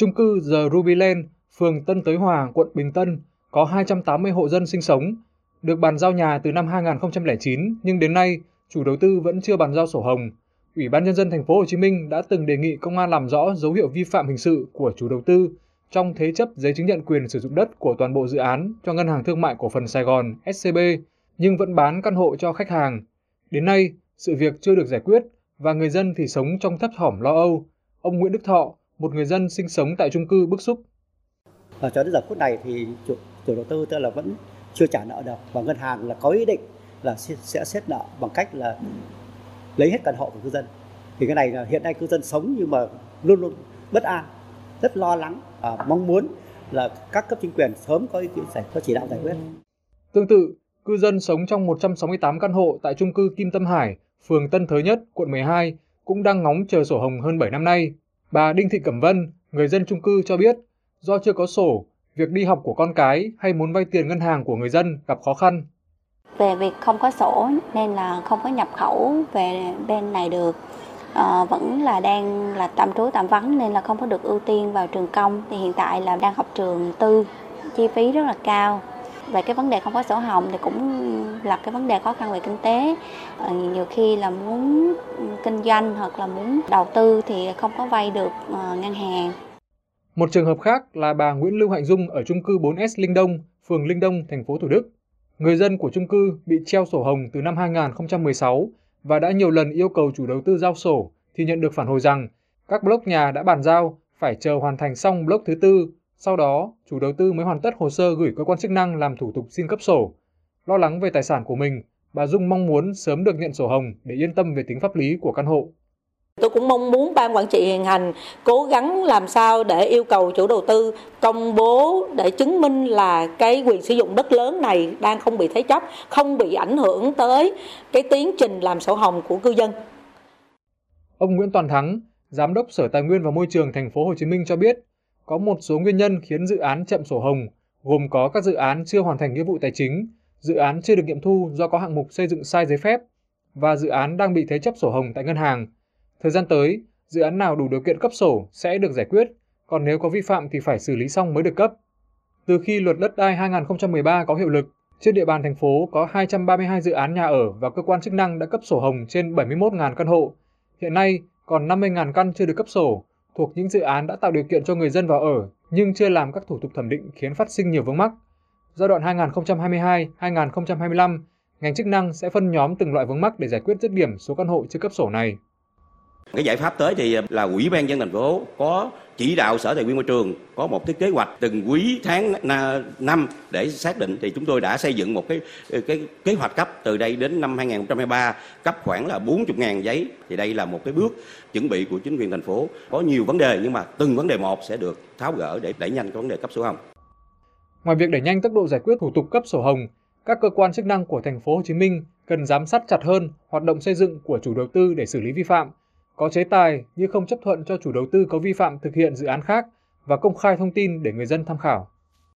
Trung cư The Ruby Land, phường Tân Tới Hòa, quận Bình Tân có 280 hộ dân sinh sống, được bàn giao nhà từ năm 2009 nhưng đến nay chủ đầu tư vẫn chưa bàn giao sổ hồng. Ủy ban nhân dân thành phố Hồ Chí Minh đã từng đề nghị công an làm rõ dấu hiệu vi phạm hình sự của chủ đầu tư trong thế chấp giấy chứng nhận quyền sử dụng đất của toàn bộ dự án cho Ngân hàng Thương mại Cổ phần Sài Gòn SCB nhưng vẫn bán căn hộ cho khách hàng. Đến nay, sự việc chưa được giải quyết và người dân thì sống trong thấp thỏm lo âu. Ông Nguyễn Đức Thọ, một người dân sinh sống tại chung cư bức xúc. Và cho đến giờ phút này thì chủ, chủ đầu tư tức là vẫn chưa trả nợ được và ngân hàng là có ý định là sẽ xét nợ bằng cách là lấy hết căn hộ của cư dân. Thì cái này là hiện nay cư dân sống nhưng mà luôn luôn bất an, rất lo lắng và mong muốn là các cấp chính quyền sớm có ý kiến giải có chỉ đạo giải quyết. Tương tự, cư dân sống trong 168 căn hộ tại chung cư Kim Tâm Hải, phường Tân Thới Nhất, quận 12 cũng đang ngóng chờ sổ hồng hơn 7 năm nay. Bà Đinh Thị Cẩm Vân, người dân chung cư cho biết, do chưa có sổ, việc đi học của con cái hay muốn vay tiền ngân hàng của người dân gặp khó khăn. Về việc không có sổ nên là không có nhập khẩu về bên này được. À, vẫn là đang là tạm trú tạm vắng nên là không có được ưu tiên vào trường công thì hiện tại là đang học trường tư chi phí rất là cao về cái vấn đề không có sổ hồng thì cũng là cái vấn đề khó khăn về kinh tế ờ, nhiều khi là muốn kinh doanh hoặc là muốn đầu tư thì không có vay được ờ, ngân hàng một trường hợp khác là bà Nguyễn Lưu Hạnh Dung ở chung cư 4S Linh Đông, phường Linh Đông, thành phố Thủ Đức. Người dân của chung cư bị treo sổ hồng từ năm 2016 và đã nhiều lần yêu cầu chủ đầu tư giao sổ thì nhận được phản hồi rằng các block nhà đã bàn giao phải chờ hoàn thành xong block thứ tư, sau đó chủ đầu tư mới hoàn tất hồ sơ gửi cơ quan chức năng làm thủ tục xin cấp sổ. Lo lắng về tài sản của mình, bà Dung mong muốn sớm được nhận sổ hồng để yên tâm về tính pháp lý của căn hộ. Tôi cũng mong muốn ban quản trị hiện hành cố gắng làm sao để yêu cầu chủ đầu tư công bố để chứng minh là cái quyền sử dụng đất lớn này đang không bị thế chấp, không bị ảnh hưởng tới cái tiến trình làm sổ hồng của cư dân. Ông Nguyễn Toàn Thắng, Giám đốc Sở Tài nguyên và Môi trường thành phố Hồ Chí Minh cho biết, có một số nguyên nhân khiến dự án chậm sổ hồng, gồm có các dự án chưa hoàn thành nghĩa vụ tài chính, dự án chưa được nghiệm thu do có hạng mục xây dựng sai giấy phép và dự án đang bị thế chấp sổ hồng tại ngân hàng. Thời gian tới, dự án nào đủ điều kiện cấp sổ sẽ được giải quyết, còn nếu có vi phạm thì phải xử lý xong mới được cấp. Từ khi luật đất đai 2013 có hiệu lực, trên địa bàn thành phố có 232 dự án nhà ở và cơ quan chức năng đã cấp sổ hồng trên 71.000 căn hộ. Hiện nay còn 50.000 căn chưa được cấp sổ, thuộc những dự án đã tạo điều kiện cho người dân vào ở nhưng chưa làm các thủ tục thẩm định khiến phát sinh nhiều vướng mắc. Giai đoạn 2022-2025, ngành chức năng sẽ phân nhóm từng loại vướng mắc để giải quyết dứt điểm số căn hộ chưa cấp sổ này. Cái giải pháp tới thì ờ, là Ủy ban dân thành phố có chỉ đạo Sở Tài nguyên Môi trường có một cái kế hoạch từng quý tháng năm để xác định. Thì chúng tôi đã xây dựng một cái ờ, cái kế hoạch cấp từ đây đến năm 2023 cấp khoảng là 40.000 giấy. Thì đây là một cái bước chuẩn bị của chính quyền thành phố. Có nhiều vấn đề nhưng mà từng vấn đề một sẽ được tháo gỡ để đẩy nhanh cái vấn đề cấp sổ hồng. Ngoài việc đẩy nhanh tốc độ giải quyết thủ tục cấp sổ hồng, các cơ quan chức năng của thành phố Hồ Chí Minh cần giám sát chặt hơn hoạt động xây dựng của chủ đầu tư để xử lý vi phạm có chế tài như không chấp thuận cho chủ đầu tư có vi phạm thực hiện dự án khác và công khai thông tin để người dân tham khảo.